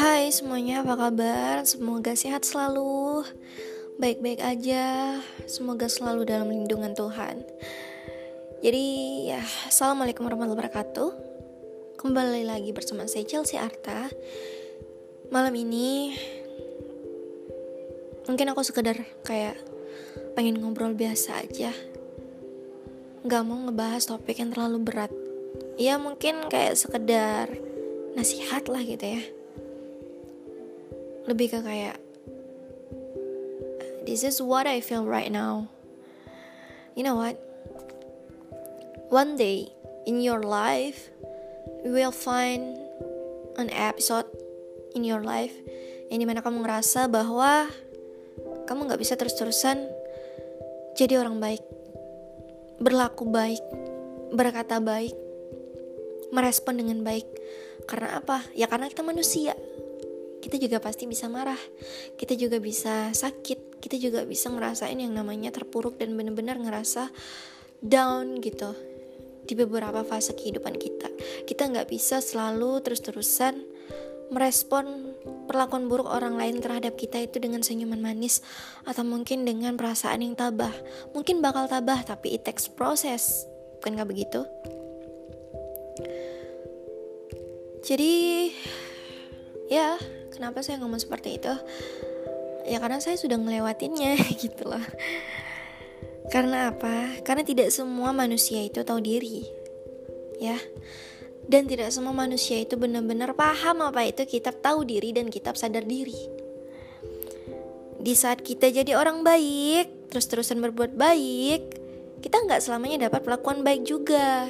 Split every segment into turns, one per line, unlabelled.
Hai semuanya, apa kabar? Semoga sehat selalu, baik-baik aja, semoga selalu dalam lindungan Tuhan. Jadi ya, assalamualaikum warahmatullahi wabarakatuh. Kembali lagi bersama saya Chelsea Arta. Malam ini mungkin aku sekedar kayak pengen ngobrol biasa aja. Gak mau ngebahas topik yang terlalu berat. Ya mungkin kayak sekedar nasihat lah gitu ya lebih ke kayak this is what I feel right now. You know what? One day in your life you will find an episode in your life yang di mana kamu ngerasa bahwa kamu nggak bisa terus-terusan jadi orang baik. Berlaku baik berkata baik merespon dengan baik. Karena apa? Ya karena kita manusia kita juga pasti bisa marah. Kita juga bisa sakit. Kita juga bisa ngerasain yang namanya terpuruk dan benar-benar ngerasa down gitu di beberapa fase kehidupan kita. Kita nggak bisa selalu terus-terusan merespon perlakuan buruk orang lain terhadap kita itu dengan senyuman manis atau mungkin dengan perasaan yang tabah. Mungkin bakal tabah tapi it takes process. Bukan nggak begitu? Jadi ya Kenapa saya ngomong seperti itu? Ya karena saya sudah ngelewatinnya gitu loh. Karena apa? Karena tidak semua manusia itu tahu diri. Ya. Dan tidak semua manusia itu benar-benar paham apa itu kitab tahu diri dan kitab sadar diri. Di saat kita jadi orang baik, terus-terusan berbuat baik, kita nggak selamanya dapat pelakuan baik juga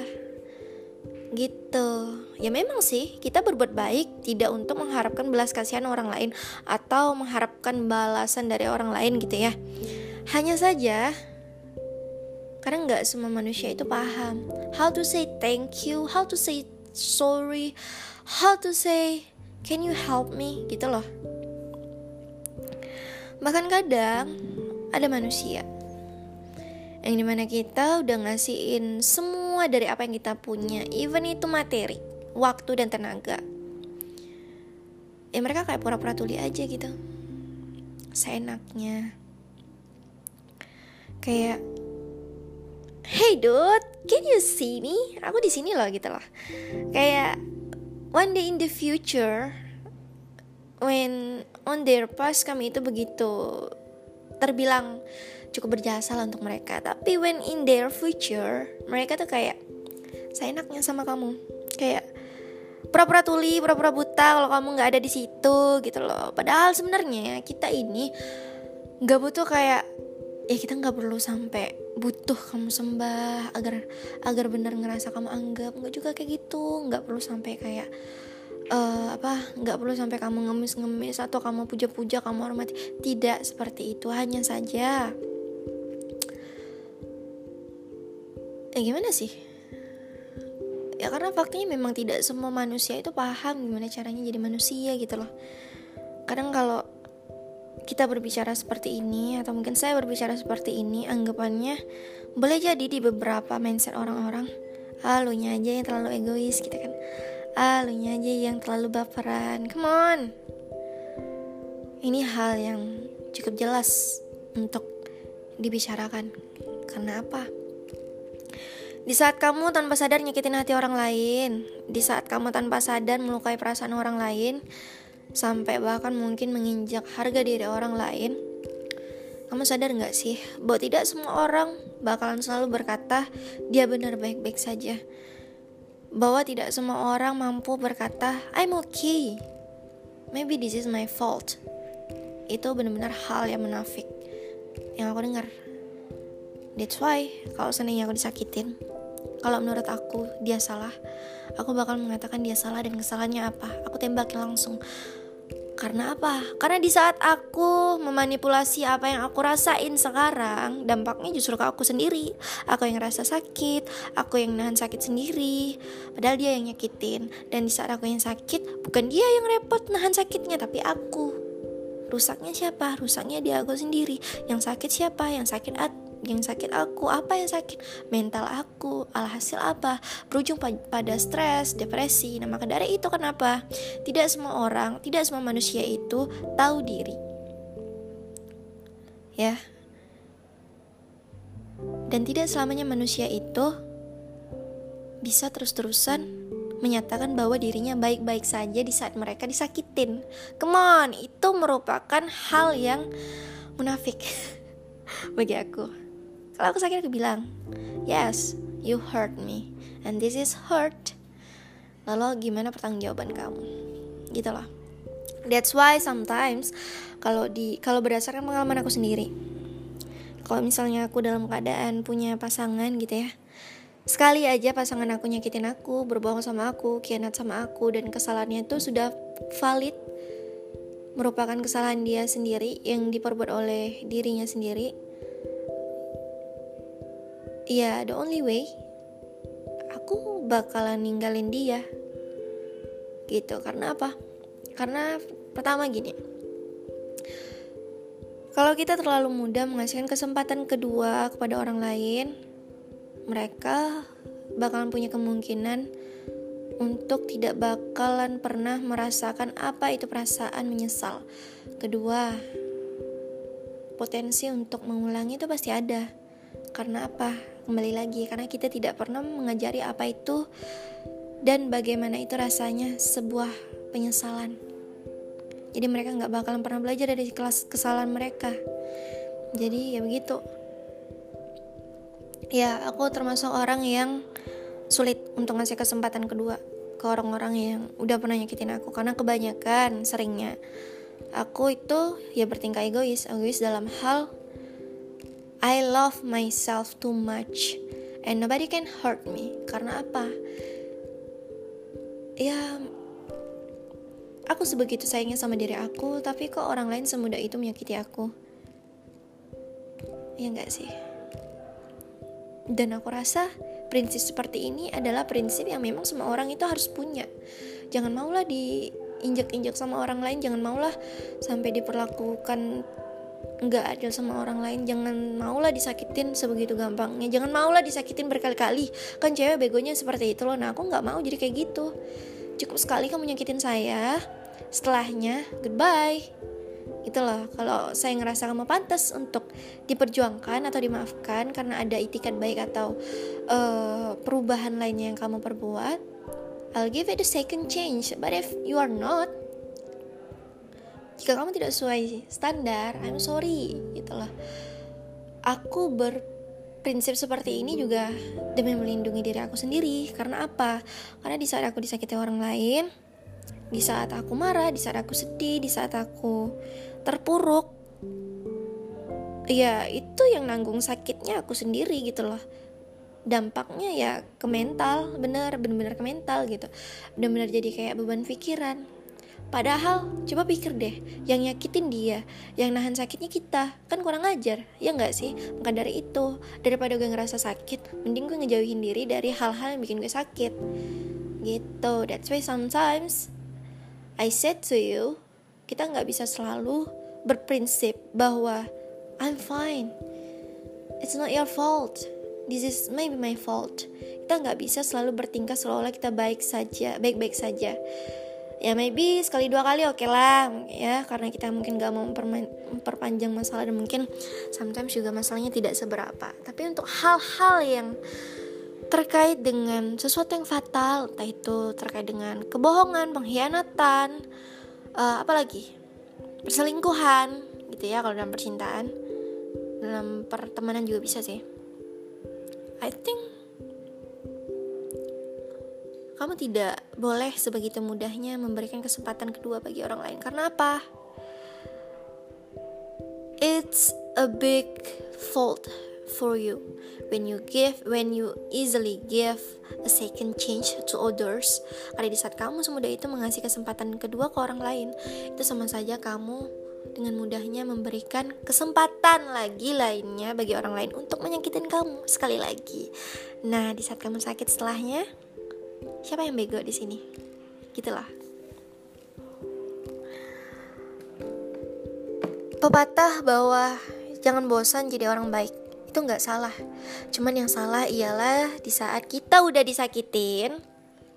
gitu. Ya memang sih kita berbuat baik tidak untuk mengharapkan belas kasihan orang lain atau mengharapkan balasan dari orang lain gitu ya. Hanya saja karena nggak semua manusia itu paham. How to say thank you how to say sorry how to say can you help me? gitu loh. Bahkan kadang ada manusia yang di mana kita udah ngasihin semua dari apa yang kita punya even itu materi waktu dan tenaga. Ya mereka kayak pura-pura tuli aja gitu. Seenaknya. Kayak hey dude can you see me? Aku di sini loh gitu loh. Kayak one day in the future when on their past kami itu begitu terbilang cukup berjasa lah untuk mereka. Tapi when in their future mereka tuh kayak saya enaknya sama kamu. Kayak pura-pura tuli pura-pura buta kalau kamu nggak ada di situ gitu loh. Padahal sebenarnya kita ini nggak butuh kayak ya kita nggak perlu sampai butuh kamu sembah agar agar benar ngerasa kamu anggap. Nggak juga kayak gitu. Nggak perlu sampai kayak uh, apa nggak perlu sampai kamu ngemis-ngemis atau kamu puja-puja kamu hormati. Tidak seperti itu hanya saja. Ya gimana sih? Ya karena faktanya memang tidak semua manusia itu paham gimana caranya jadi manusia gitu loh. Kadang kalau kita berbicara seperti ini atau mungkin saya berbicara seperti ini anggapannya boleh jadi di beberapa mindset orang-orang ah aja yang terlalu egois gitu kan ah lu aja yang terlalu baperan. Come on. Ini hal yang cukup jelas untuk dibicarakan. Karena apa? Di saat kamu tanpa sadar nyakitin hati orang lain, di saat kamu tanpa sadar melukai perasaan orang lain, sampai bahkan mungkin menginjak harga diri orang lain, kamu sadar nggak sih bahwa tidak semua orang bakalan selalu berkata dia benar baik-baik saja. Bahwa tidak semua orang mampu berkata I'm okay. Maybe this is my fault. Itu benar-benar hal yang menafik yang aku dengar. That's why kalau seandainya aku disakitin, kalau menurut aku dia salah, aku bakal mengatakan dia salah dan kesalahannya apa. Aku tembakin langsung. Karena apa? Karena di saat aku memanipulasi apa yang aku rasain sekarang, dampaknya justru ke aku sendiri. Aku yang rasa sakit, aku yang nahan sakit sendiri. Padahal dia yang nyakitin. Dan di saat aku yang sakit, bukan dia yang repot nahan sakitnya, tapi aku. Rusaknya siapa? Rusaknya dia aku sendiri. Yang sakit siapa? Yang sakit yang sakit aku apa yang sakit mental aku alhasil apa berujung pada stres depresi nah maka dari itu kenapa tidak semua orang tidak semua manusia itu tahu diri ya dan tidak selamanya manusia itu bisa terus-terusan menyatakan bahwa dirinya baik-baik saja di saat mereka disakitin. Come on, itu merupakan hal yang munafik bagi aku. Kalau aku sakit aku bilang, yes, you hurt me, and this is hurt. Lalu gimana pertanggungjawaban kamu? Gitu loh. That's why sometimes kalau di kalau berdasarkan pengalaman aku sendiri, kalau misalnya aku dalam keadaan punya pasangan gitu ya, Sekali aja pasangan aku nyakitin aku, berbohong sama aku, kianat sama aku, dan kesalahannya itu sudah valid merupakan kesalahan dia sendiri yang diperbuat oleh dirinya sendiri. Ya, the only way aku bakalan ninggalin dia. Gitu, karena apa? Karena pertama gini. Kalau kita terlalu mudah mengasihkan kesempatan kedua kepada orang lain, mereka bakalan punya kemungkinan untuk tidak bakalan pernah merasakan apa itu perasaan menyesal. Kedua, potensi untuk mengulangi itu pasti ada. Karena apa? Kembali lagi, karena kita tidak pernah mengajari apa itu dan bagaimana itu rasanya sebuah penyesalan. Jadi mereka nggak bakalan pernah belajar dari kelas kesalahan mereka. Jadi ya begitu ya aku termasuk orang yang sulit untuk ngasih kesempatan kedua ke orang-orang yang udah pernah nyakitin aku karena kebanyakan seringnya aku itu ya bertingkah egois egois dalam hal I love myself too much and nobody can hurt me. Karena apa? Ya aku sebegitu sayangnya sama diri aku tapi kok orang lain semudah itu menyakiti aku? Ya enggak sih? Dan aku rasa prinsip seperti ini adalah prinsip yang memang semua orang itu harus punya. Jangan maulah diinjak-injak sama orang lain, jangan maulah sampai diperlakukan nggak adil sama orang lain jangan maulah disakitin sebegitu gampangnya. Jangan maulah disakitin berkali-kali. Kan cewek begonya seperti itu loh. Nah aku nggak mau jadi kayak gitu. Cukup sekali kamu nyakitin saya. Setelahnya goodbye. Itu loh. Kalau saya ngerasa kamu pantas untuk diperjuangkan atau dimaafkan karena ada itikat baik atau uh, perubahan lainnya yang kamu perbuat I'll give it a second change but if you are not jika kamu tidak sesuai standar I'm sorry gitu loh aku berprinsip seperti ini juga demi melindungi diri aku sendiri. Karena apa? Karena di saat aku disakiti orang lain di saat aku marah, di saat aku sedih, di saat aku terpuruk ya itu yang nanggung sakitnya aku sendiri gitu loh dampaknya ya ke mental bener bener-bener ke mental gitu. Bener-bener jadi kayak beban pikiran Padahal coba pikir deh Yang nyakitin dia Yang nahan sakitnya kita Kan kurang ajar Ya nggak sih Maka dari itu Daripada gue ngerasa sakit Mending gue ngejauhin diri dari hal-hal yang bikin gue sakit Gitu That's why sometimes I said to you kita nggak bisa selalu berprinsip bahwa I'm fine. It's not your fault. This is maybe my fault. Kita nggak bisa selalu bertingkah seolah-olah kita baik saja, baik-baik saja. Ya maybe sekali dua kali oke okay lah ya. Karena kita mungkin gak mau memperpanjang masalah dan mungkin sometimes juga masalahnya tidak seberapa. Tapi untuk hal-hal yang terkait dengan sesuatu yang fatal, entah itu terkait dengan kebohongan, pengkhianatan, uh, apa lagi? Perselingkuhan gitu ya kalau dalam percintaan. Dalam pertemanan juga bisa sih. I think kamu tidak boleh sebegitu mudahnya memberikan kesempatan kedua bagi orang lain. Karena apa? It's a big fault for you. When you give when you easily give a second chance to others karena di saat kamu semudah itu mengasih kesempatan kedua ke orang lain itu sama saja kamu dengan mudahnya memberikan kesempatan lagi lainnya bagi orang lain untuk menyakitin kamu sekali lagi. Nah, di saat kamu sakit setelahnya, siapa yang bego di sini? Gitulah. Pepatah bahwa jangan bosan jadi orang baik. Itu nggak salah. Cuman yang salah ialah di saat kita udah disakitin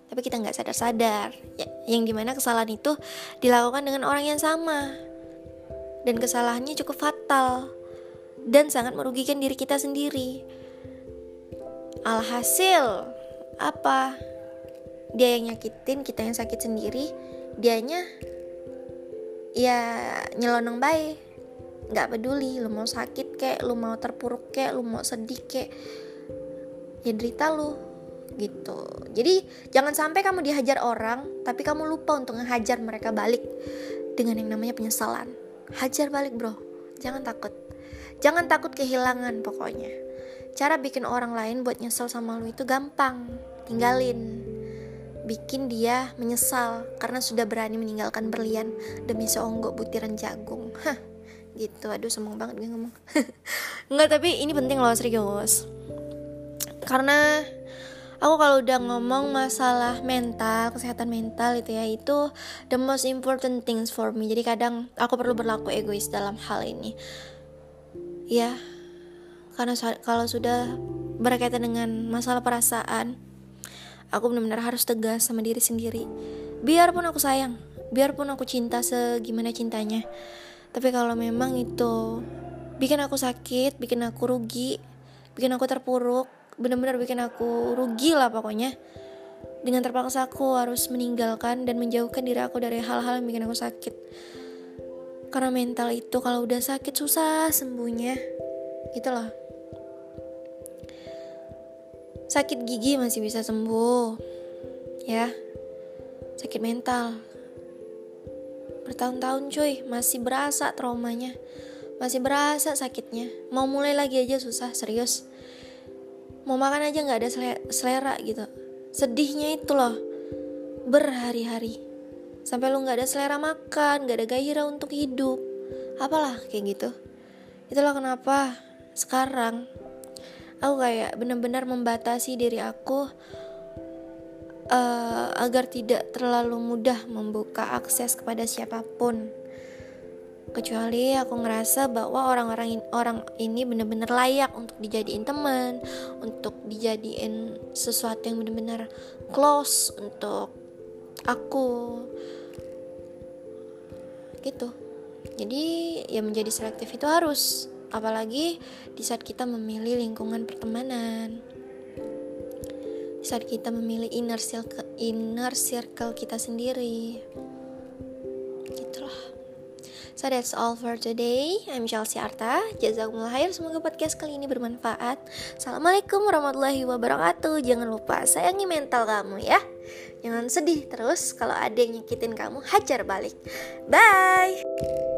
tapi kita nggak sadar-sadar. Ya, yang di mana kesalahan itu dilakukan dengan orang yang sama. Dan kesalahannya cukup fatal. Dan sangat merugikan diri kita sendiri. Alhasil apa dia yang nyakitin kita yang sakit sendiri dianya ya nyelonong baik nggak peduli lu mau sakit kek lu mau terpuruk kek lu mau sedih kek ya derita lu gitu. Jadi jangan sampai kamu dihajar orang tapi kamu lupa untuk ngehajar mereka balik dengan yang namanya penyesalan. Hajar balik bro. Jangan takut. Jangan takut kehilangan pokoknya. Cara bikin orang lain buat nyesel sama lu itu gampang. Tinggalin bikin dia menyesal karena sudah berani meninggalkan berlian demi seonggok butiran jagung. Hah, gitu. Aduh, sombong banget gue ngomong. Enggak, tapi ini penting loh serius. Karena aku kalau udah ngomong masalah mental, kesehatan mental itu ya, itu the most important things for me. Jadi kadang aku perlu berlaku egois dalam hal ini. Ya, karena kalau sudah berkaitan dengan masalah perasaan, aku benar-benar harus tegas sama diri sendiri. Biarpun aku sayang biarpun aku cinta segimana cintanya. Tapi kalau memang itu bikin aku sakit bikin aku rugi bikin aku terpuruk benar-benar bikin aku rugi lah pokoknya. Dengan terpaksa aku harus meninggalkan dan menjauhkan diri aku dari hal-hal yang bikin aku sakit. Karena mental itu kalau udah sakit susah sembuhnya. Itulah Sakit gigi masih bisa sembuh. Ya. Sakit mental. Bertahun-tahun cuy, masih berasa traumanya. Masih berasa sakitnya. Mau mulai lagi aja susah, serius. Mau makan aja nggak ada selera gitu. Sedihnya itu loh. Berhari-hari. Sampai lu nggak ada selera makan, nggak ada gairah untuk hidup. Apalah kayak gitu. Itulah kenapa sekarang aku kayak benar-benar membatasi diri aku uh, agar tidak terlalu mudah membuka akses kepada siapa pun. Kecuali aku ngerasa bahwa orang-orang in, orang ini benar-benar layak untuk dijadiin teman, untuk dijadiin sesuatu yang benar-benar close untuk aku. Gitu. Jadi ya menjadi selektif itu harus apalagi di saat kita memilih lingkungan pertemanan di saat kita memilih inner circle inner circle kita sendiri gitulah So that's all for today. I'm Chelsea Arta. Jazakumullah khair. Semoga podcast kali ini bermanfaat. Assalamualaikum warahmatullahi wabarakatuh. Jangan lupa sayangi mental kamu ya. Jangan sedih terus kalau ada yang nyakitin kamu, hajar balik. Bye.